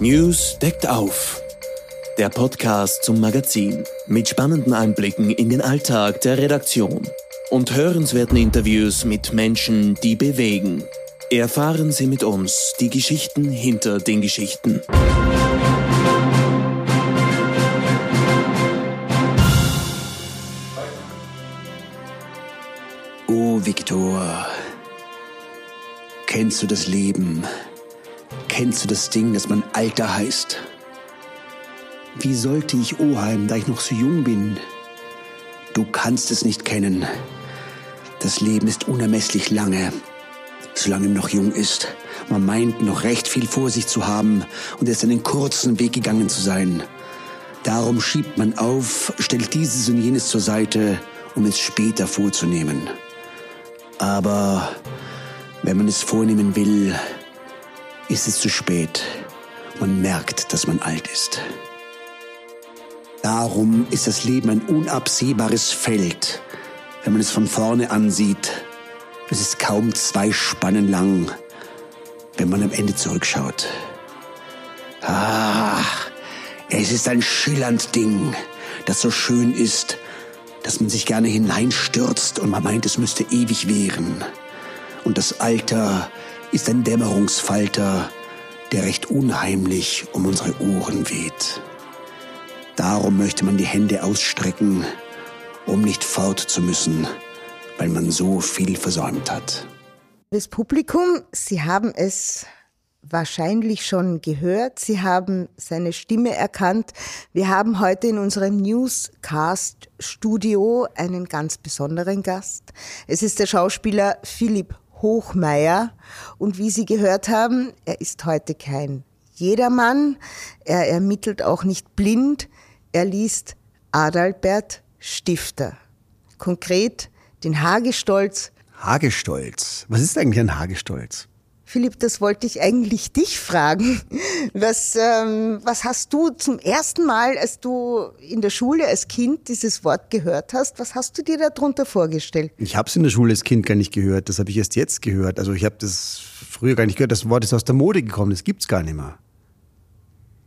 News deckt auf. Der Podcast zum Magazin mit spannenden Einblicken in den Alltag der Redaktion und hörenswerten Interviews mit Menschen, die bewegen. Erfahren Sie mit uns die Geschichten hinter den Geschichten. Oh, Viktor. Kennst du das Leben? Kennst du das Ding, das man Alter heißt? Wie sollte ich Oheim, da ich noch so jung bin? Du kannst es nicht kennen. Das Leben ist unermesslich lange, solange man noch jung ist. Man meint, noch recht viel vor sich zu haben und erst einen kurzen Weg gegangen zu sein. Darum schiebt man auf, stellt dieses und jenes zur Seite, um es später vorzunehmen. Aber wenn man es vornehmen will, ist es zu spät. Man merkt, dass man alt ist. Darum ist das Leben ein unabsehbares Feld, wenn man es von vorne ansieht. Es ist kaum zwei Spannen lang, wenn man am Ende zurückschaut. Ah, es ist ein schillernd Ding, das so schön ist, dass man sich gerne hineinstürzt und man meint, es müsste ewig währen. Und das Alter ist ein Dämmerungsfalter, der recht unheimlich um unsere Ohren weht. Darum möchte man die Hände ausstrecken, um nicht fort zu müssen, weil man so viel versäumt hat. Das Publikum, Sie haben es wahrscheinlich schon gehört. Sie haben seine Stimme erkannt. Wir haben heute in unserem Newscast Studio einen ganz besonderen Gast. Es ist der Schauspieler Philipp Hochmeier. Und wie Sie gehört haben, er ist heute kein Jedermann. Er ermittelt auch nicht blind. Er liest Adalbert Stifter. Konkret den Hagestolz. Hagestolz? Was ist eigentlich ein Hagestolz? Philipp, das wollte ich eigentlich dich fragen. Was, ähm, was hast du zum ersten Mal, als du in der Schule als Kind dieses Wort gehört hast, was hast du dir darunter vorgestellt? Ich habe es in der Schule als Kind gar nicht gehört. Das habe ich erst jetzt gehört. Also ich habe das früher gar nicht gehört. Das Wort ist aus der Mode gekommen. Das gibt's gar nicht mehr.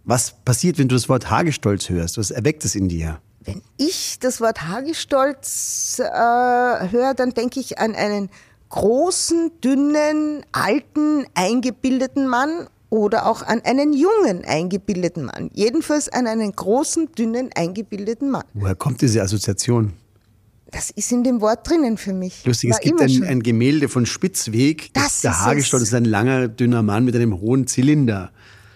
Was passiert, wenn du das Wort Hagestolz hörst? Was erweckt es in dir? Wenn ich das Wort Hagestolz äh, höre, dann denke ich an einen großen, dünnen, alten, eingebildeten Mann oder auch an einen jungen, eingebildeten Mann. Jedenfalls an einen großen, dünnen, eingebildeten Mann. Woher kommt diese Assoziation? Das ist in dem Wort drinnen für mich. Lustig, War es gibt ein, ein, Gemälde von Spitzweg. Das, das der Hagestolz ist ein langer, dünner Mann mit einem hohen Zylinder.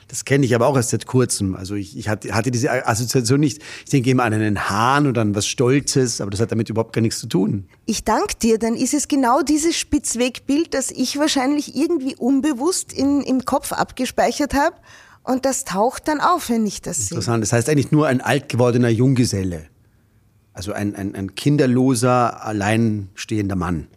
Das kenne ich aber auch erst seit kurzem. Also ich, ich hatte, diese Assoziation nicht. Ich denke immer an einen Hahn oder an was Stolzes, aber das hat damit überhaupt gar nichts zu tun. Ich danke dir, dann ist es genau dieses Spitzwegbild, das ich wahrscheinlich irgendwie unbewusst in, im Kopf abgespeichert habe. Und das taucht dann auf, wenn ich das sehe. Interessant. Das heißt eigentlich nur ein alt gewordener Junggeselle. Also ein, ein, ein kinderloser, alleinstehender Mann.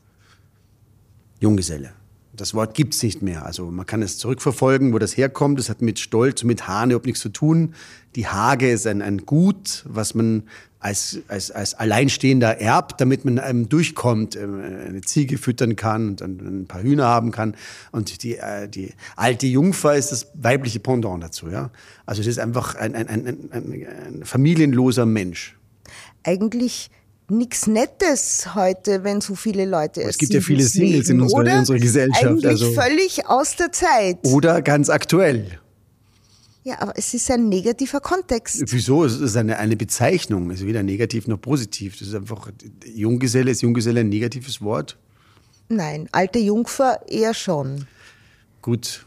Junggeselle das Wort gibt es nicht mehr. Also man kann es zurückverfolgen, wo das herkommt. Das hat mit Stolz, mit Hahn überhaupt nichts zu tun. Die Hage ist ein, ein Gut, was man als, als, als Alleinstehender erbt, damit man einem durchkommt, ähm, eine Ziege füttern kann und ein paar Hühner haben kann. Und die, äh, die alte Jungfer ist das weibliche Pendant dazu. Ja? Also es ist einfach ein, ein, ein, ein, ein familienloser Mensch. Eigentlich nichts Nettes heute, wenn so viele Leute es gibt ja viele Singles in unserer, in unserer Gesellschaft. Eigentlich also völlig aus der Zeit. Oder ganz aktuell. Ja, aber es ist ein negativer Kontext. Wieso? Es ist eine, eine Bezeichnung. Es ist weder negativ noch positiv. Das ist einfach, Junggeselle, ist Junggeselle ein negatives Wort? Nein, alte Jungfer eher schon. Gut,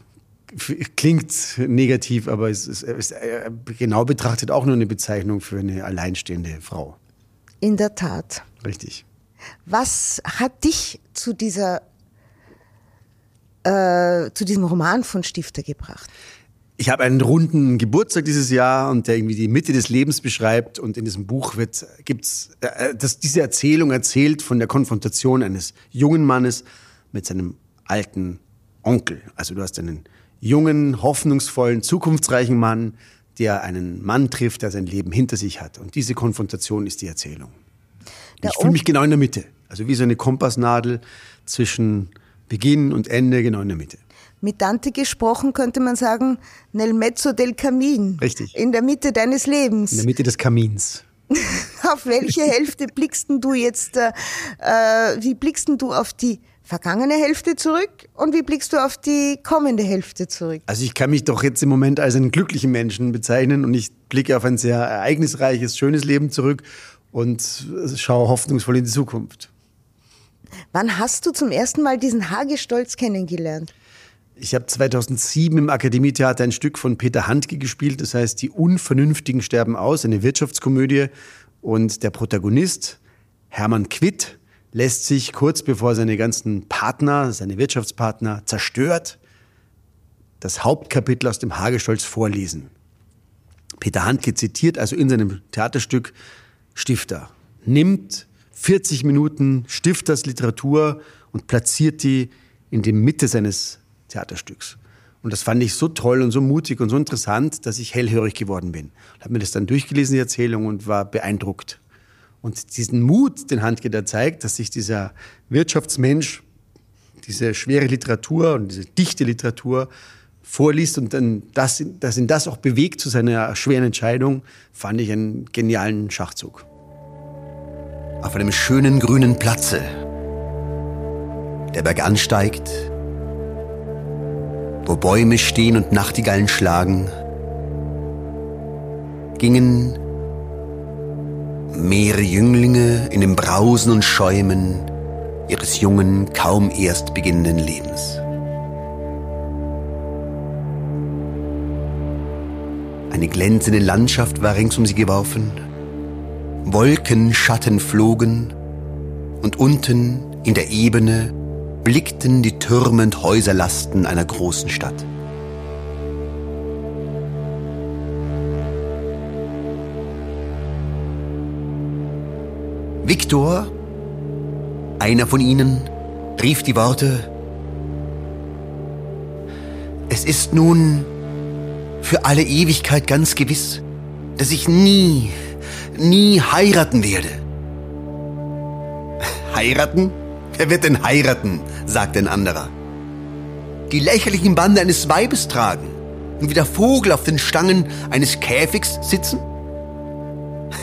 klingt negativ, aber es ist, es ist äh, genau betrachtet auch nur eine Bezeichnung für eine alleinstehende Frau. In der Tat. Richtig. Was hat dich zu dieser äh, zu diesem Roman von Stifter gebracht? Ich habe einen runden Geburtstag dieses Jahr und der irgendwie die Mitte des Lebens beschreibt und in diesem Buch wird gibt's äh, äh dass diese Erzählung erzählt von der Konfrontation eines jungen Mannes mit seinem alten Onkel. Also du hast einen jungen, hoffnungsvollen, zukunftsreichen Mann, der einen Mann trifft, der sein Leben hinter sich hat. Und diese Konfrontation ist die Erzählung. ich fühle mich genau in der Mitte. Also wie so eine Kompassnadel zwischen Beginn und Ende, genau in der Mitte. mit Dante gesprochen, könnte man sagen, nel mezzo del camin. Richtig. In der Mitte deines Lebens. In der Mitte des Kamins. auf welche Hälfte blickst du jetzt, äh, äh, wie blickst du auf die vergangene Hälfte zurück und wie blickst du auf die kommende Hälfte zurück? Also ich kann mich doch jetzt im Moment als einen glücklichen Menschen bezeichnen und ich blicke auf ein sehr ereignisreiches, schönes Leben zurück und schaue hoffnungsvoll in die Zukunft. Wann hast du zum ersten Mal diesen Hagestolz kennengelernt? Ich habe 2007 im Akademietheater ein Stück von Peter Handke gespielt, das heißt Die Unvernünftigen sterben aus, eine Wirtschaftskomödie. Und der Protagonist, Hermann Quitt, lässt sich kurz bevor seine ganzen Partner, seine Wirtschaftspartner zerstört, das Hauptkapitel aus dem Hagestolz vorlesen. Peter Handke zitiert also in seinem Theaterstück Stifter, nimmt 40 Minuten Stifters Literatur und platziert die in die Mitte seines Theaterstücks. Und das fand ich so toll und so mutig und so interessant, dass ich hellhörig geworden bin. Habe mir das dann durchgelesen, die Erzählung, und war beeindruckt. Und diesen Mut, den Handke da zeigt, dass sich dieser Wirtschaftsmensch diese schwere Literatur und diese dichte Literatur vorliest und dann das, dass ihn das auch bewegt zu seiner schweren Entscheidung, fand ich einen genialen Schachzug. Auf einem schönen grünen Platze, der Berg ansteigt, wo Bäume stehen und Nachtigallen schlagen, gingen mehrere Jünglinge in dem Brausen und Schäumen ihres jungen, kaum erst beginnenden Lebens. Eine glänzende Landschaft war rings um sie geworfen, Wolkenschatten flogen und unten in der Ebene blickten die Türme und Häuserlasten einer großen Stadt. Viktor, einer von ihnen, rief die Worte, es ist nun für alle Ewigkeit ganz gewiss, dass ich nie, nie heiraten werde. Heiraten? Wer wird denn heiraten? sagte ein anderer. Die lächerlichen Bande eines Weibes tragen und wie der Vogel auf den Stangen eines Käfigs sitzen?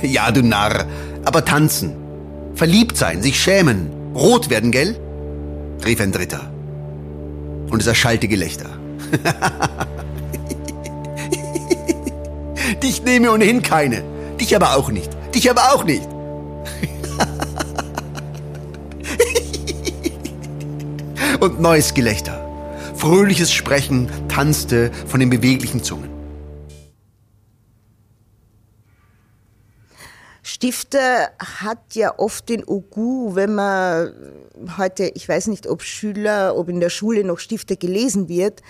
Ja, du Narr, aber tanzen, verliebt sein, sich schämen, rot werden, gell? rief ein Dritter. Und es erschallte Gelächter. Dich nehme ohnehin keine. Dich aber auch nicht. Dich aber auch nicht. Und neues Gelächter. Fröhliches Sprechen tanzte von den beweglichen Zungen. Stifter hat ja oft den Ogu, wenn man heute, ich weiß nicht, ob Schüler, ob in der Schule noch Stifter gelesen wird,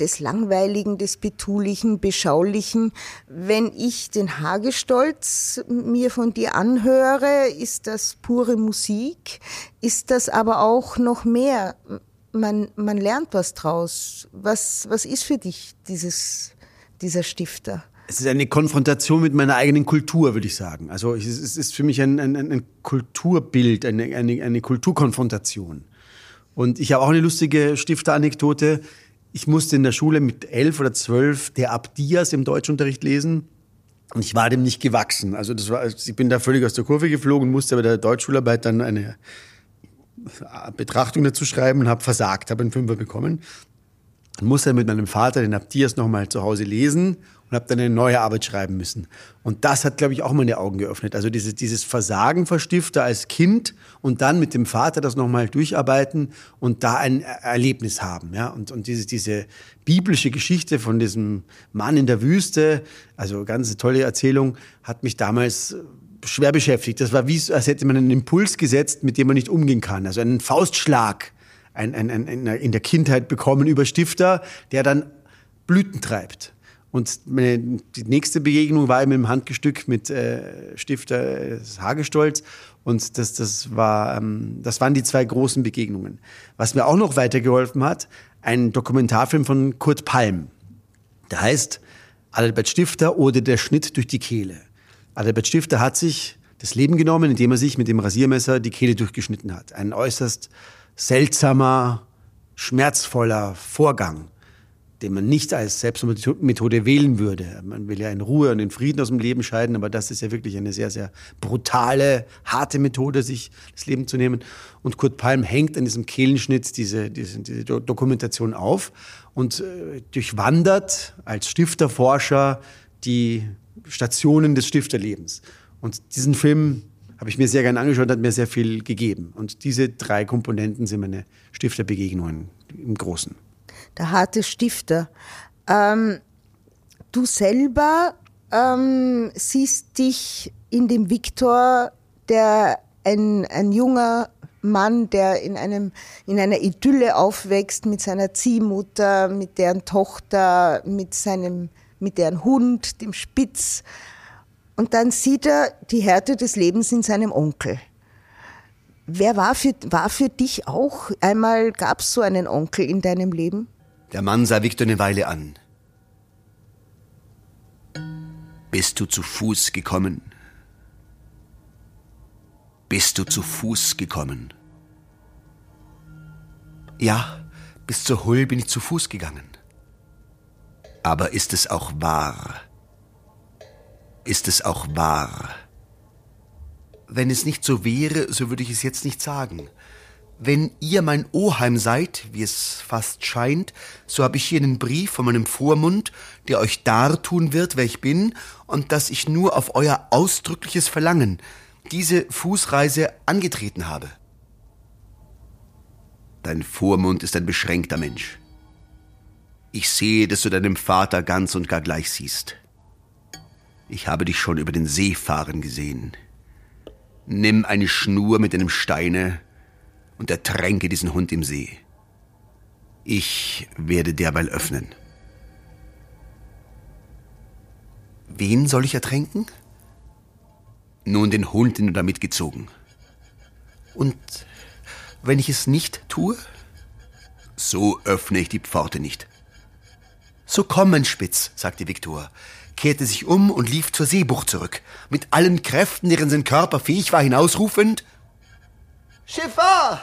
des Langweiligen, des Betulichen, Beschaulichen. Wenn ich den Hagestolz mir von dir anhöre, ist das pure Musik, ist das aber auch noch mehr. Man, man lernt was draus. Was, was ist für dich dieses, dieser Stifter? Es ist eine Konfrontation mit meiner eigenen Kultur, würde ich sagen. Also es ist für mich ein, ein, ein Kulturbild, eine, eine, eine Kulturkonfrontation. Und ich habe auch eine lustige Stifteranekdote. Ich musste in der Schule mit elf oder zwölf der Abdias im Deutschunterricht lesen. Und ich war dem nicht gewachsen. Also das war, ich bin da völlig aus der Kurve geflogen, musste aber der Deutschschularbeit dann eine Betrachtung dazu schreiben und habe versagt, habe einen Fünfer bekommen. Und musste dann mit meinem Vater den Abdias nochmal zu Hause lesen und habe dann eine neue Arbeit schreiben müssen. Und das hat, glaube ich, auch meine Augen geöffnet. Also dieses, dieses Versagen verstifter als Kind und dann mit dem Vater das nochmal durcharbeiten und da ein Erlebnis haben. Ja? Und, und diese, diese biblische Geschichte von diesem Mann in der Wüste, also ganz tolle Erzählung, hat mich damals schwer beschäftigt. Das war wie, als hätte man einen Impuls gesetzt, mit dem man nicht umgehen kann. Also einen Faustschlag ein, ein, ein, in der Kindheit bekommen über Stifter, der dann Blüten treibt. Und meine, die nächste Begegnung war eben im Handgestück mit äh, Stifter äh, Hagestolz. Und das, das, war, ähm, das waren die zwei großen Begegnungen. Was mir auch noch weitergeholfen hat, ein Dokumentarfilm von Kurt Palm. Der heißt Adalbert Stifter oder der Schnitt durch die Kehle. Adalbert Stifter hat sich das Leben genommen, indem er sich mit dem Rasiermesser die Kehle durchgeschnitten hat. Ein äußerst seltsamer, schmerzvoller Vorgang. Den man nicht als Selbstmethode wählen würde. Man will ja in Ruhe und in Frieden aus dem Leben scheiden, aber das ist ja wirklich eine sehr, sehr brutale, harte Methode, sich das Leben zu nehmen. Und Kurt Palm hängt an diesem Kehlenschnitt diese, diese, diese Dokumentation auf und äh, durchwandert als Stifterforscher die Stationen des Stifterlebens. Und diesen Film habe ich mir sehr gerne angeschaut, hat mir sehr viel gegeben. Und diese drei Komponenten sind meine Stifterbegegnungen im Großen. Der harte Stifter. Ähm, du selber ähm, siehst dich in dem Viktor, der ein, ein junger Mann, der in, einem, in einer Idylle aufwächst mit seiner Ziehmutter, mit deren Tochter, mit, seinem, mit deren Hund, dem Spitz. Und dann sieht er die Härte des Lebens in seinem Onkel. Wer war für, war für dich auch einmal, gab es so einen Onkel in deinem Leben? Der Mann sah Victor eine Weile an. Bist du zu Fuß gekommen? Bist du zu Fuß gekommen? Ja, bis zur Hull bin ich zu Fuß gegangen. Aber ist es auch wahr? Ist es auch wahr? Wenn es nicht so wäre, so würde ich es jetzt nicht sagen. Wenn ihr mein Oheim seid, wie es fast scheint, so habe ich hier einen Brief von meinem Vormund, der euch dartun wird, wer ich bin, und dass ich nur auf euer ausdrückliches Verlangen diese Fußreise angetreten habe. Dein Vormund ist ein beschränkter Mensch. Ich sehe, dass du deinem Vater ganz und gar gleich siehst. Ich habe dich schon über den See fahren gesehen. Nimm eine Schnur mit einem Steine und ertränke diesen Hund im See. Ich werde derweil öffnen. Wen soll ich ertränken? Nun den Hund, den du damit gezogen. Und wenn ich es nicht tue? So öffne ich die Pforte nicht. So komm, mein Spitz, sagte Viktor, kehrte sich um und lief zur Seebucht zurück, mit allen Kräften, deren sein Körper fähig war, hinausrufend Schiffer!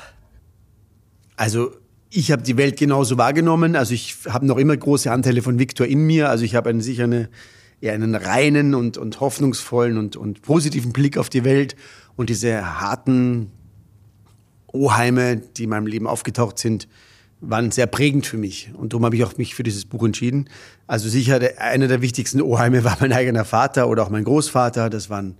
Also ich habe die Welt genauso wahrgenommen. Also ich habe noch immer große Anteile von Viktor in mir. Also ich habe einen, sicher eine, eher einen reinen und, und hoffnungsvollen und, und positiven Blick auf die Welt. Und diese harten Oheime, die in meinem Leben aufgetaucht sind, waren sehr prägend für mich. Und darum habe ich auch mich für dieses Buch entschieden. Also sicher, einer der wichtigsten Oheime war mein eigener Vater oder auch mein Großvater. Das waren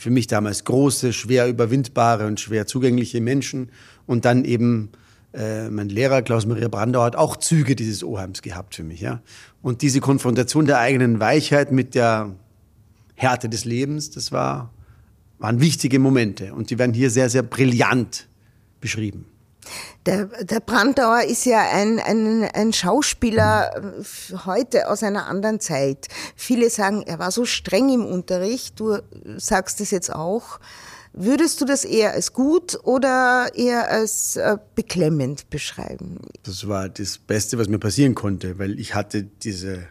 für mich damals große, schwer überwindbare und schwer zugängliche Menschen. Und dann eben äh, mein Lehrer Klaus-Maria Brandau hat auch Züge dieses Oheims gehabt für mich. Ja? Und diese Konfrontation der eigenen Weichheit mit der Härte des Lebens, das war, waren wichtige Momente. Und die werden hier sehr, sehr brillant beschrieben. Der, der Brandauer ist ja ein, ein, ein Schauspieler äh, heute aus einer anderen Zeit. Viele sagen, er war so streng im Unterricht. Du sagst es jetzt auch. Würdest du das eher als gut oder eher als äh, beklemmend beschreiben? Das war das Beste, was mir passieren konnte, weil ich hatte diese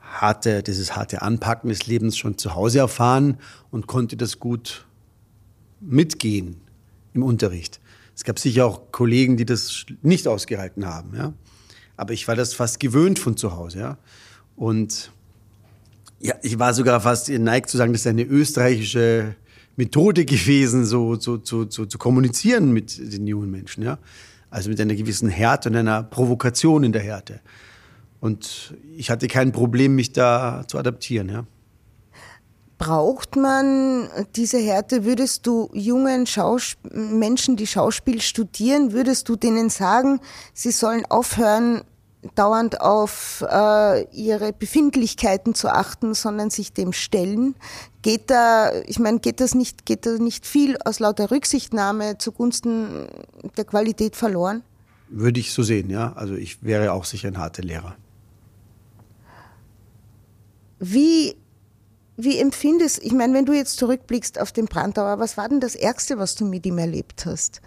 harte, dieses harte Anpacken des Lebens schon zu Hause erfahren und konnte das gut mitgehen im Unterricht. Es gab sicher auch Kollegen, die das nicht ausgehalten haben, ja. Aber ich war das fast gewöhnt von zu Hause, ja. Und ja, ich war sogar fast geneigt zu sagen, das ist eine österreichische Methode gewesen, so, so, so, so zu kommunizieren mit den jungen Menschen, ja. Also mit einer gewissen Härte und einer Provokation in der Härte. Und ich hatte kein Problem, mich da zu adaptieren, ja. Braucht man diese Härte? Würdest du jungen Schausp Menschen, die Schauspiel studieren, würdest du denen sagen, sie sollen aufhören, dauernd auf äh, ihre Befindlichkeiten zu achten, sondern sich dem stellen? Geht da, ich meine, geht das nicht, geht da nicht viel aus lauter Rücksichtnahme zugunsten der Qualität verloren? Würde ich so sehen, ja. Also ich wäre auch sicher ein harter Lehrer. Wie wie empfindest, ich meine, wenn du jetzt zurückblickst auf den Brandauer, was war denn das Ärgste, was du mit ihm erlebt hast?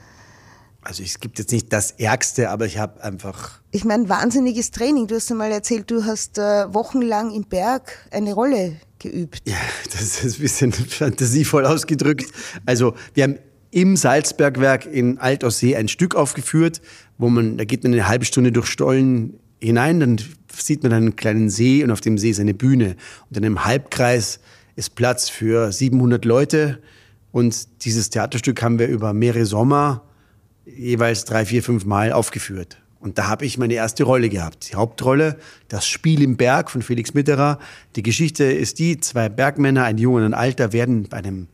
Also es gibt jetzt nicht das Ärgste, aber ich habe einfach. Ich meine, wahnsinniges Training. Du hast einmal erzählt, du hast äh, wochenlang im Berg eine Rolle geübt. Ja, das ist ein bisschen fantasievoll ausgedrückt. Also wir haben im Salzbergwerk in Altaussee ein Stück aufgeführt, wo man, da geht man eine halbe Stunde durch Stollen hinein, dann sieht man einen kleinen See und auf dem See ist eine Bühne. Und in einem Halbkreis ist Platz für 700 Leute. Und dieses Theaterstück haben wir über mehrere Sommer jeweils drei, vier, fünf Mal aufgeführt. Und da habe ich meine erste Rolle gehabt. Die Hauptrolle, das Spiel im Berg von Felix Mitterer. Die Geschichte ist die, zwei Bergmänner, ein Junge und ein Alter, werden bei einem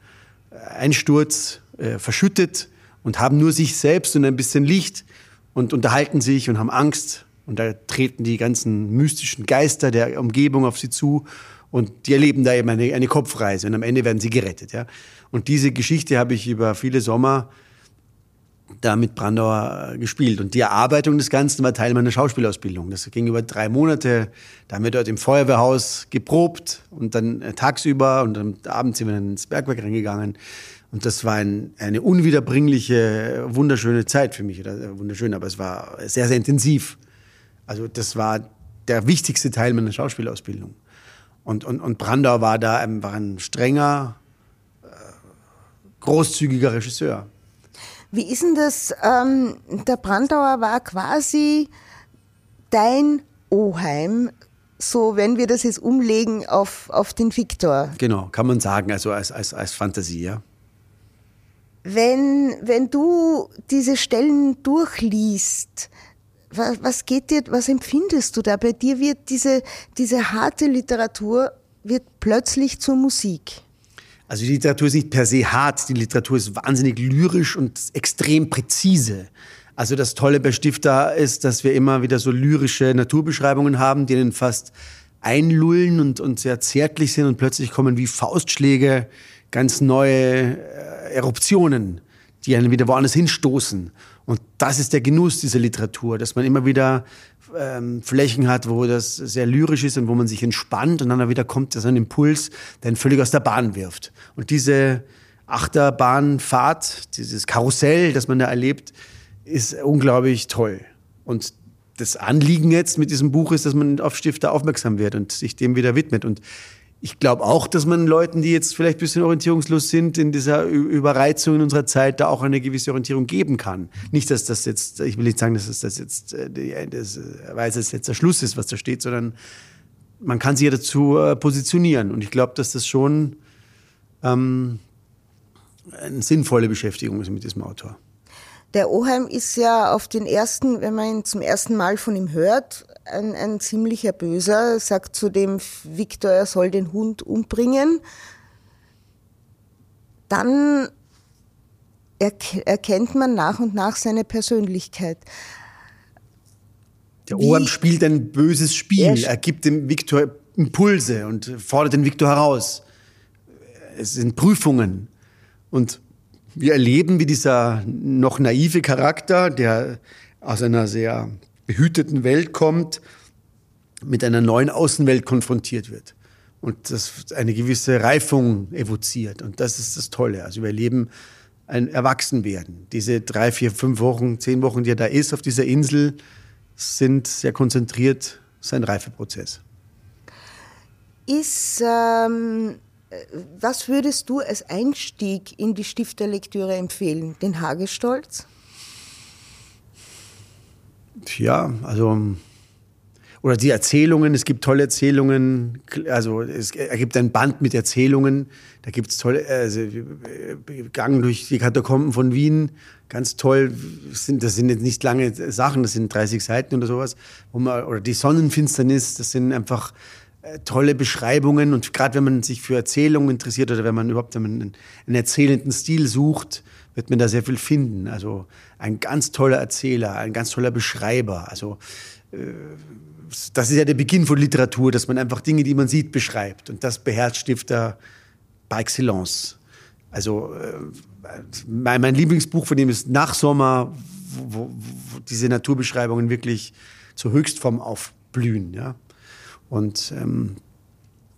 Einsturz äh, verschüttet und haben nur sich selbst und ein bisschen Licht und unterhalten sich und haben Angst. Und da treten die ganzen mystischen Geister der Umgebung auf sie zu und die erleben da eben eine, eine Kopfreise und am Ende werden sie gerettet. Ja? Und diese Geschichte habe ich über viele Sommer da mit Brandauer gespielt. Und die Erarbeitung des Ganzen war Teil meiner Schauspielausbildung. Das ging über drei Monate. Da haben wir dort im Feuerwehrhaus geprobt und dann äh, tagsüber und dann abends sind wir dann ins Bergwerk reingegangen. Und das war ein, eine unwiederbringliche, wunderschöne Zeit für mich. Äh, wunderschön, aber es war sehr, sehr intensiv. Also das war der wichtigste Teil meiner Schauspielausbildung. Und, und, und Brandau war da ein, war ein strenger, äh, großzügiger Regisseur. Wie ist denn das? Ähm, der Brandauer war quasi dein Oheim, so wenn wir das jetzt umlegen auf, auf den Viktor. Genau, kann man sagen, also als, als, als Fantasie, ja. Wenn, wenn du diese Stellen durchliest, was, was geht dir, was empfindest du da? Bei dir wird diese, diese harte Literatur wird plötzlich zur Musik. Also die Literatur ist nicht per se hart, die Literatur ist wahnsinnig lyrisch und extrem präzise. Also das Tolle bei Stifter ist, dass wir immer wieder so lyrische Naturbeschreibungen haben, die ihnen fast einlullen und, und sehr zärtlich sind und plötzlich kommen wie Faustschläge ganz neue äh, Eruptionen, die einen wieder woanders hinstoßen. Und das ist der Genuss dieser Literatur, dass man immer wieder ähm, Flächen hat, wo das sehr lyrisch ist und wo man sich entspannt und dann wieder kommt so ein Impuls, der einen völlig aus der Bahn wirft. Und diese Achterbahnfahrt, dieses Karussell, das man da erlebt, ist unglaublich toll. Und das Anliegen jetzt mit diesem Buch ist, dass man auf Stifter aufmerksam wird und sich dem wieder widmet. Und ich glaube auch, dass man Leuten, die jetzt vielleicht ein bisschen orientierungslos sind, in dieser Überreizung in unserer Zeit da auch eine gewisse Orientierung geben kann. Nicht, dass das jetzt, ich will nicht sagen, dass das jetzt, äh, das, äh, weil es jetzt der Schluss ist, was da steht, sondern man kann sich ja dazu äh, positionieren. Und ich glaube, dass das schon ähm, eine sinnvolle Beschäftigung ist mit diesem Autor. Der Oheim ist ja auf den ersten, wenn man ihn zum ersten Mal von ihm hört, ein, ein ziemlicher Böser, sagt zu dem Viktor, er soll den Hund umbringen. Dann erkennt man nach und nach seine Persönlichkeit. Der Oheim spielt ein böses Spiel. Er, er gibt dem Viktor Impulse und fordert den Viktor heraus. Es sind Prüfungen. Und wir erleben, wie dieser noch naive Charakter, der aus einer sehr behüteten Welt kommt, mit einer neuen Außenwelt konfrontiert wird. Und das eine gewisse Reifung evoziert. Und das ist das Tolle. Also wir erleben ein Erwachsenwerden. Diese drei, vier, fünf Wochen, zehn Wochen, die er da ist auf dieser Insel, sind sehr konzentriert sein Reifeprozess. Ist, ähm, was würdest du als Einstieg in die Stifterlektüre empfehlen? Den Hagestolz? ja, also oder die Erzählungen, es gibt tolle Erzählungen, also es ergibt ein Band mit Erzählungen, da gibt es tolle, also Gang durch die Katakomben von Wien, ganz toll, das sind jetzt nicht lange Sachen, das sind 30 Seiten oder sowas, wo man, oder die Sonnenfinsternis, das sind einfach tolle Beschreibungen und gerade wenn man sich für Erzählungen interessiert oder wenn man überhaupt einen, einen erzählenden Stil sucht, wird man da sehr viel finden. Also ein ganz toller Erzähler, ein ganz toller Beschreiber. Also äh, das ist ja der Beginn von Literatur, dass man einfach Dinge, die man sieht, beschreibt. Und das beherrscht Stifter par excellence. Also äh, mein, Lieblingsbuch von ihm ist Nachsommer, wo, wo, wo diese Naturbeschreibungen wirklich zur Höchstform aufblühen. Ja? Und ähm,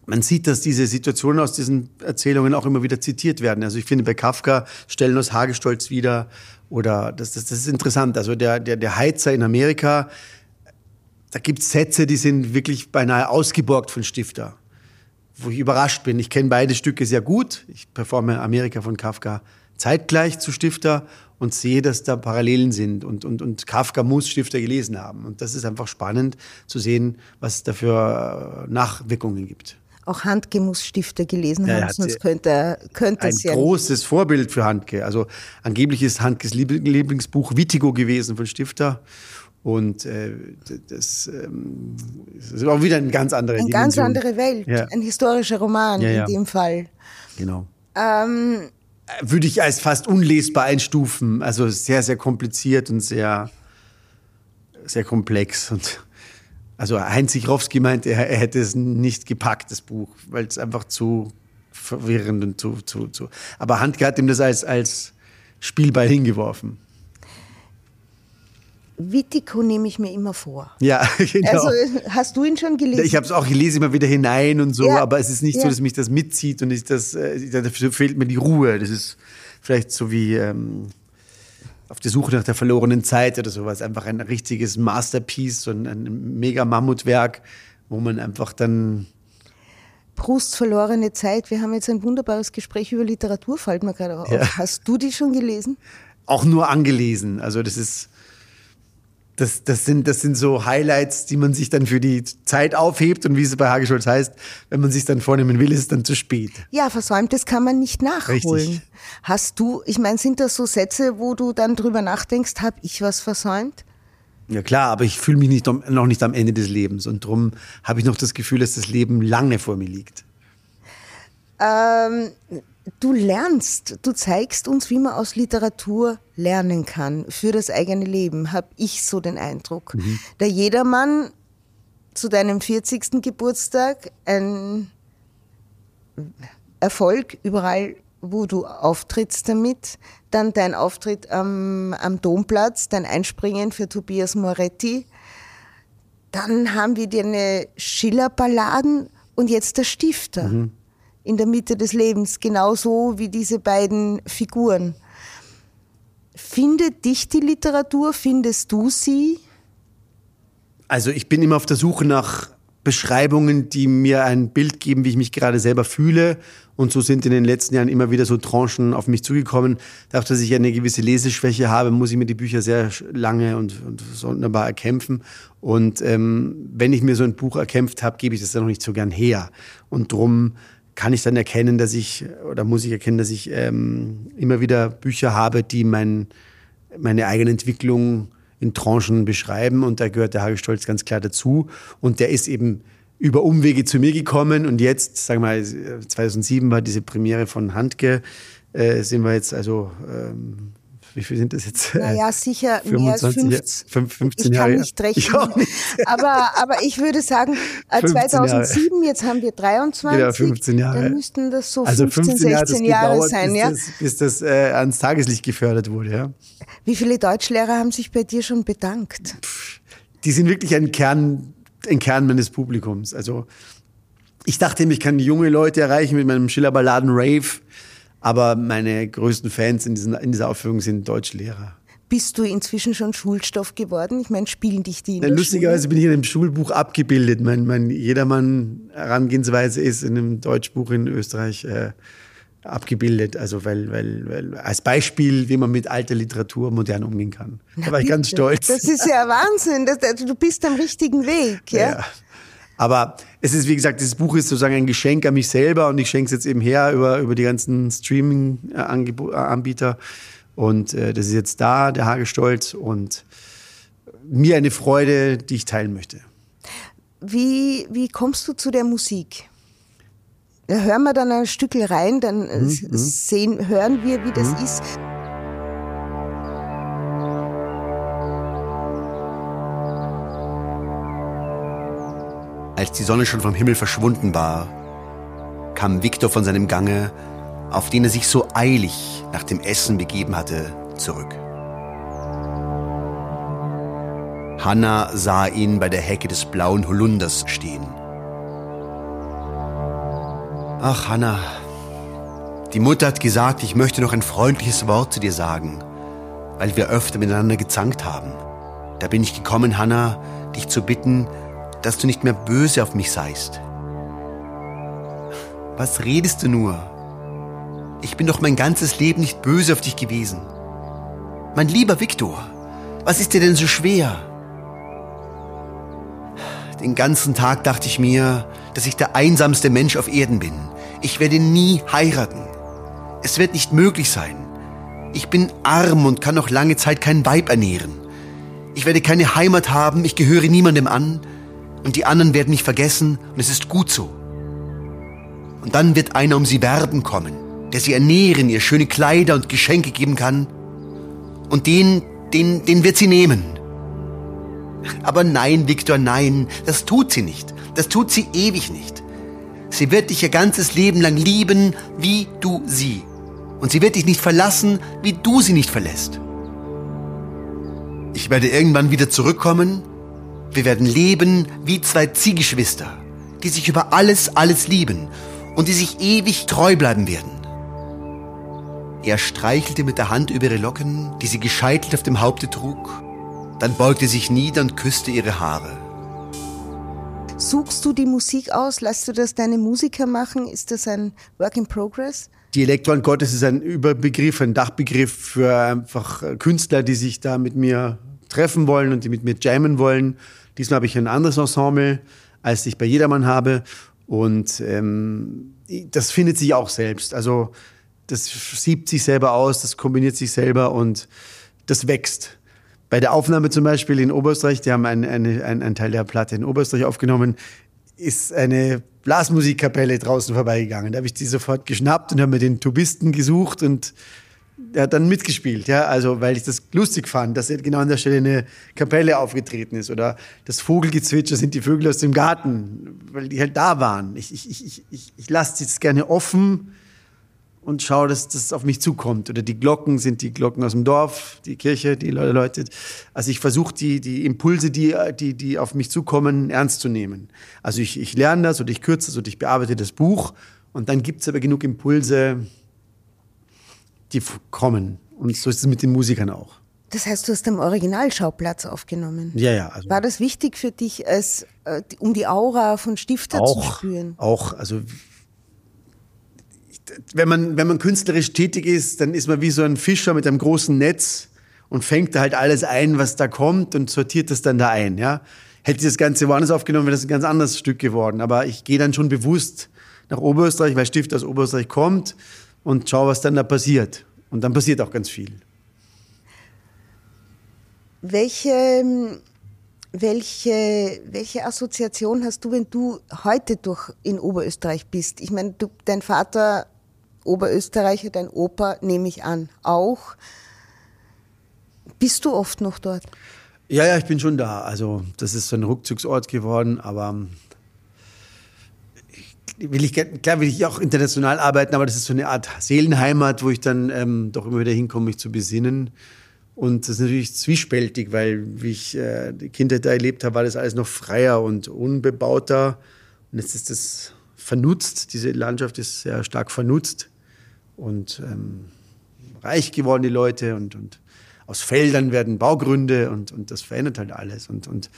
man sieht, dass diese Situationen aus diesen Erzählungen auch immer wieder zitiert werden. Also ich finde bei Kafka stellen aus Hagestolz wieder oder das, das, das ist interessant. Also der, der, der Heizer in Amerika, da gibt es Sätze, die sind wirklich beinahe ausgeborgt von Stifter. wo ich überrascht bin. Ich kenne beide Stücke sehr gut. Ich performe Amerika von Kafka zeitgleich zu Stifter und sehe, dass da Parallelen sind. Und, und, und Kafka muss Stifter gelesen haben. Und das ist einfach spannend zu sehen, was es da für äh, Nachwirkungen gibt. Auch Handke muss Stifter gelesen ja, haben, sonst könnte, könnte es ja. Ein großes Vorbild für Handke. Also angeblich ist Handkes Lieblingsbuch Wittigo gewesen von Stifter. Und äh, das, ähm, das, ist auch wieder eine ganz andere Eine ganz andere Welt. Ja. Ein historischer Roman ja, in dem Fall. Genau. Ähm, würde ich als fast unlesbar einstufen. Also sehr, sehr kompliziert und sehr, sehr komplex. Und also Heinz Sichrowski meint, er, er hätte es nicht gepackt, das Buch, weil es einfach zu verwirrend und zu, zu, zu. Aber Handke hat ihm das als, als Spielball hingeworfen. Wittico nehme ich mir immer vor. Ja, genau. Also hast du ihn schon gelesen? Ich habe es auch gelesen, immer wieder hinein und so, ja. aber es ist nicht ja. so, dass mich das mitzieht und ich das, äh, dafür fehlt mir die Ruhe. Das ist vielleicht so wie ähm, auf der Suche nach der verlorenen Zeit oder sowas. Einfach ein richtiges Masterpiece, ein, ein mega Mammutwerk, wo man einfach dann Proust verlorene Zeit. Wir haben jetzt ein wunderbares Gespräch über Literatur, fällt mir gerade auf. Ja. Hast du die schon gelesen? Auch nur angelesen. Also das ist das, das, sind, das sind so Highlights, die man sich dann für die Zeit aufhebt und wie es bei Hagescholz heißt, wenn man sich dann vornehmen will, ist es dann zu spät. Ja, versäumtes kann man nicht nachholen. Richtig. Hast du, ich meine, sind das so Sätze, wo du dann drüber nachdenkst, habe ich was versäumt? Ja klar, aber ich fühle mich nicht, noch nicht am Ende des Lebens und darum habe ich noch das Gefühl, dass das Leben lange vor mir liegt. Ähm, du lernst, du zeigst uns, wie man aus Literatur lernen kann für das eigene Leben, habe ich so den Eindruck. Mhm. Da jedermann zu deinem 40. Geburtstag ein Erfolg überall, wo du auftrittst damit, dann dein Auftritt am, am Domplatz, dein Einspringen für Tobias Moretti, dann haben wir dir eine Schiller-Balladen und jetzt der Stifter. Mhm in der Mitte des Lebens, genauso wie diese beiden Figuren. Findet dich die Literatur? Findest du sie? Also ich bin immer auf der Suche nach Beschreibungen, die mir ein Bild geben, wie ich mich gerade selber fühle. Und so sind in den letzten Jahren immer wieder so Tranchen auf mich zugekommen. Dadurch, dass ich eine gewisse Leseschwäche habe, muss ich mir die Bücher sehr lange und, und sonderbar erkämpfen. Und ähm, wenn ich mir so ein Buch erkämpft habe, gebe ich das dann noch nicht so gern her. Und drum kann ich dann erkennen, dass ich, oder muss ich erkennen, dass ich ähm, immer wieder Bücher habe, die mein, meine eigene Entwicklung in Tranchen beschreiben. Und da gehört der Hagestolz ganz klar dazu. Und der ist eben über Umwege zu mir gekommen. Und jetzt, sagen wir mal, 2007 war diese Premiere von Handke, äh, sind wir jetzt also ähm, wie viel sind das jetzt? Naja, sicher 25, mehr als 15, 15 Jahre. Ich kann nicht rechnen. Nicht. aber, aber ich würde sagen, 2007, Jahre. jetzt haben wir 23. Ja, 15 Jahre. Dann müssten das so also 15, 15 16 Jahre, sein, bis ja? Das, bis das äh, ans Tageslicht gefördert wurde, ja. Wie viele Deutschlehrer haben sich bei dir schon bedankt? Die sind wirklich ein Kern, ein Kern meines Publikums. Also, ich dachte, ich kann junge Leute erreichen mit meinem Schillerballaden Rave aber meine größten Fans in, diesen, in dieser Aufführung sind Deutschlehrer. Bist du inzwischen schon Schulstoff geworden? Ich meine, spielen dich die in ja, Lustigerweise bin ich in einem Schulbuch abgebildet. Mein, mein Jedermann-Herangehensweise ist in einem Deutschbuch in Österreich äh, abgebildet. Also weil, weil, weil als Beispiel, wie man mit alter Literatur modern umgehen kann. Da war ich ganz stolz. Das ist ja Wahnsinn. Das, du bist am richtigen Weg. Ja? ja. Aber es ist, wie gesagt, dieses Buch ist sozusagen ein Geschenk an mich selber und ich schenke es jetzt eben her über, über die ganzen Streaming-Anbieter. Und äh, das ist jetzt da, der Hagestolz, und mir eine Freude, die ich teilen möchte. Wie, wie kommst du zu der Musik? Da hören wir dann ein Stück rein, dann mhm, mhm. sehen, hören wir, wie das mhm. ist. Als die Sonne schon vom Himmel verschwunden war, kam Viktor von seinem Gange, auf den er sich so eilig nach dem Essen begeben hatte, zurück. Hanna sah ihn bei der Hecke des blauen Holunders stehen. Ach, Hanna, die Mutter hat gesagt, ich möchte noch ein freundliches Wort zu dir sagen, weil wir öfter miteinander gezankt haben. Da bin ich gekommen, Hanna, dich zu bitten, dass du nicht mehr böse auf mich seist. Was redest du nur? Ich bin doch mein ganzes Leben nicht böse auf dich gewesen. Mein lieber Viktor, was ist dir denn so schwer? Den ganzen Tag dachte ich mir, dass ich der einsamste Mensch auf Erden bin. Ich werde nie heiraten. Es wird nicht möglich sein. Ich bin arm und kann noch lange Zeit kein Weib ernähren. Ich werde keine Heimat haben, ich gehöre niemandem an und die anderen werden mich vergessen und es ist gut so. Und dann wird einer um sie werben kommen, der sie ernähren, ihr schöne Kleider und Geschenke geben kann. Und den, den, den wird sie nehmen. Aber nein, Viktor, nein, das tut sie nicht. Das tut sie ewig nicht. Sie wird dich ihr ganzes Leben lang lieben, wie du sie. Und sie wird dich nicht verlassen, wie du sie nicht verlässt. Ich werde irgendwann wieder zurückkommen. Wir werden leben wie zwei Ziehgeschwister, die sich über alles, alles lieben und die sich ewig treu bleiben werden. Er streichelte mit der Hand über ihre Locken, die sie gescheitelt auf dem Haupte trug, dann beugte sich nieder und küsste ihre Haare. Suchst du die Musik aus? Lässt du das deine Musiker machen? Ist das ein Work in Progress? Die Elektronen Gottes ist ein Überbegriff, ein Dachbegriff für einfach Künstler, die sich da mit mir treffen wollen und die mit mir jammen wollen. Diesmal habe ich ein anderes Ensemble, als ich bei Jedermann habe. Und ähm, das findet sich auch selbst. Also das siebt sich selber aus, das kombiniert sich selber und das wächst. Bei der Aufnahme zum Beispiel in Oberösterreich, die haben einen, einen, einen Teil der Platte in Oberösterreich aufgenommen, ist eine Blasmusikkapelle draußen vorbeigegangen. Da habe ich die sofort geschnappt und habe mir den Tubisten gesucht und er hat dann mitgespielt, ja, also weil ich das lustig fand, dass genau an der Stelle eine Kapelle aufgetreten ist oder das Vogelgezwitscher sind die Vögel aus dem Garten, weil die halt da waren. Ich, ich, ich, ich, ich lasse das gerne offen und schaue, dass das auf mich zukommt. Oder die Glocken sind die Glocken aus dem Dorf, die Kirche, die läutet. Also ich versuche die, die Impulse, die, die, die auf mich zukommen, ernst zu nehmen. Also ich, ich lerne das oder ich kürze das oder ich bearbeite das Buch und dann gibt es aber genug Impulse, die kommen. Und so ist es mit den Musikern auch. Das heißt, du hast am Originalschauplatz aufgenommen. Ja, ja. Also War das wichtig für dich, als, äh, um die Aura von Stifter auch, zu spüren? Auch, also wenn man, wenn man künstlerisch tätig ist, dann ist man wie so ein Fischer mit einem großen Netz und fängt da halt alles ein, was da kommt und sortiert das dann da ein. Ja? Hätte ich das Ganze woanders aufgenommen, wäre das ein ganz anderes Stück geworden. Aber ich gehe dann schon bewusst nach Oberösterreich, weil Stift aus Oberösterreich kommt und schaue, was dann da passiert. Und dann passiert auch ganz viel. Welche, welche, welche Assoziation hast du, wenn du heute durch in Oberösterreich bist? Ich meine, du, dein Vater Oberösterreicher, dein Opa, nehme ich an, auch. Bist du oft noch dort? Ja, ja, ich bin schon da. Also das ist so ein Rückzugsort geworden, aber will ich, klar will ich auch international arbeiten, aber das ist so eine Art Seelenheimat, wo ich dann ähm, doch immer wieder hinkomme, mich zu besinnen. Und das ist natürlich zwiespältig, weil wie ich äh, die Kindheit da erlebt habe, war das alles noch freier und unbebauter. Und jetzt ist das vernutzt, diese Landschaft ist sehr stark vernutzt und ähm, reich geworden, die Leute. Und, und aus Feldern werden Baugründe und, und das verändert halt alles. Und, und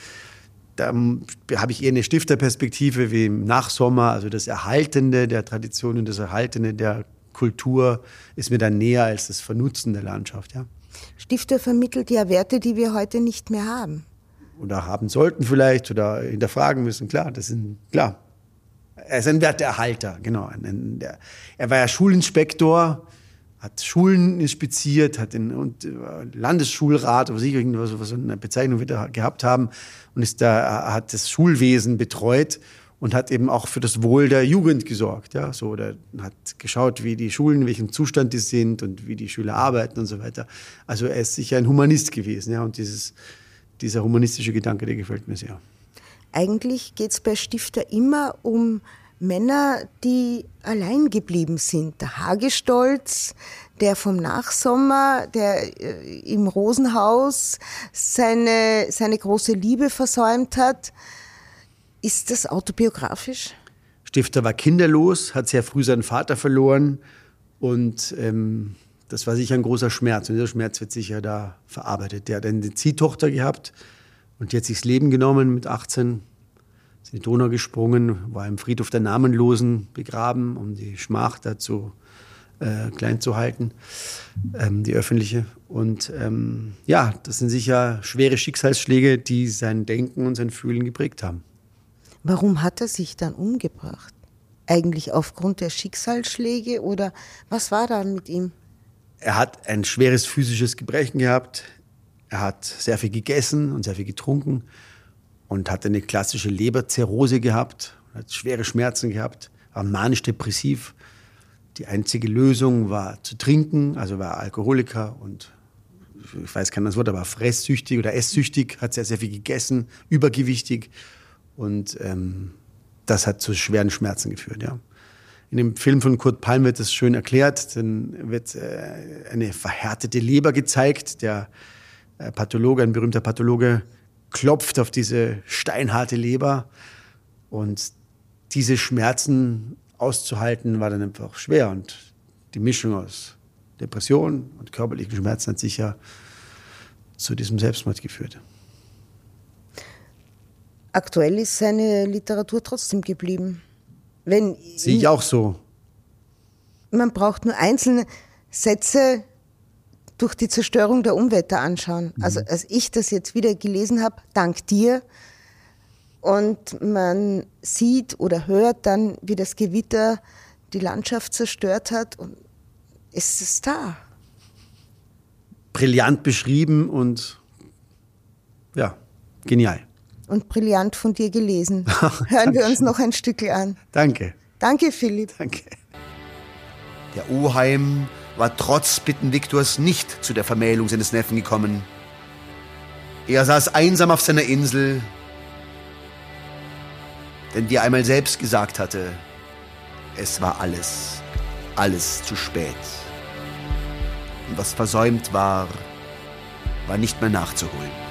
da habe ich eher eine Stifterperspektive wie im Nachsommer, also das Erhaltende der Traditionen, das Erhaltende der Kultur ist mir dann näher als das Vernutzen der Landschaft. Ja. Stifter vermittelt ja Werte, die wir heute nicht mehr haben. Oder haben sollten vielleicht oder hinterfragen müssen, klar, das sind klar. Er ist ein Werteerhalter, genau. er war ja Schulinspektor, hat Schulen inspiziert, hat den und, äh, Landesschulrat, oder irgendwas, was eine Bezeichnung wieder gehabt haben, und ist da, hat das Schulwesen betreut und hat eben auch für das Wohl der Jugend gesorgt, ja, so, oder hat geschaut, wie die Schulen, in welchem Zustand die sind und wie die Schüler arbeiten und so weiter. Also er ist sicher ein Humanist gewesen, ja, und dieses, dieser humanistische Gedanke, der gefällt mir sehr. Eigentlich geht es bei Stifter immer um Männer, die allein geblieben sind. Der Hagestolz, der vom Nachsommer, der äh, im Rosenhaus seine, seine große Liebe versäumt hat. Ist das autobiografisch? Stifter war kinderlos, hat sehr früh seinen Vater verloren und ähm, das war sicher ein großer Schmerz und dieser Schmerz wird sicher da verarbeitet. Der hat eine Ziehtochter gehabt und die hat sich das Leben genommen mit 18 ist in die Donau gesprungen, war im Friedhof der Namenlosen begraben, um die Schmach dazu äh, klein zu halten, ähm, die öffentliche. Und ähm, ja, das sind sicher schwere Schicksalsschläge, die sein Denken und sein Fühlen geprägt haben. Warum hat er sich dann umgebracht? Eigentlich aufgrund der Schicksalsschläge oder was war da mit ihm? Er hat ein schweres physisches Gebrechen gehabt. Er hat sehr viel gegessen und sehr viel getrunken und hatte eine klassische Leberzirrhose gehabt, hat schwere Schmerzen gehabt, war manisch-depressiv. Die einzige Lösung war zu trinken, also war Alkoholiker und ich weiß kein das Wort, aber fresssüchtig oder esssüchtig, hat sehr, sehr viel gegessen, übergewichtig und ähm, das hat zu schweren Schmerzen geführt, ja. In dem Film von Kurt Palm wird das schön erklärt. Dann wird äh, eine verhärtete Leber gezeigt. Der äh, Pathologe, ein berühmter Pathologe, klopft auf diese steinharte Leber. Und diese Schmerzen auszuhalten, war dann einfach schwer. Und die Mischung aus Depression und körperlichen Schmerzen hat sicher zu diesem Selbstmord geführt. Aktuell ist seine Literatur trotzdem geblieben. Wenn Sehe ich auch so. Man braucht nur einzelne Sätze durch die Zerstörung der Umwelt anschauen. Mhm. Also als ich das jetzt wieder gelesen habe, dank dir, und man sieht oder hört dann, wie das Gewitter die Landschaft zerstört hat, und ist es da. Brillant beschrieben und ja, genial und brillant von dir gelesen. Hören wir uns noch ein Stück an. Danke. Danke, Philipp. Danke. Der Oheim war trotz Bitten Viktors nicht zu der Vermählung seines Neffen gekommen. Er saß einsam auf seiner Insel, denn wie er einmal selbst gesagt hatte, es war alles, alles zu spät. Und was versäumt war, war nicht mehr nachzuholen.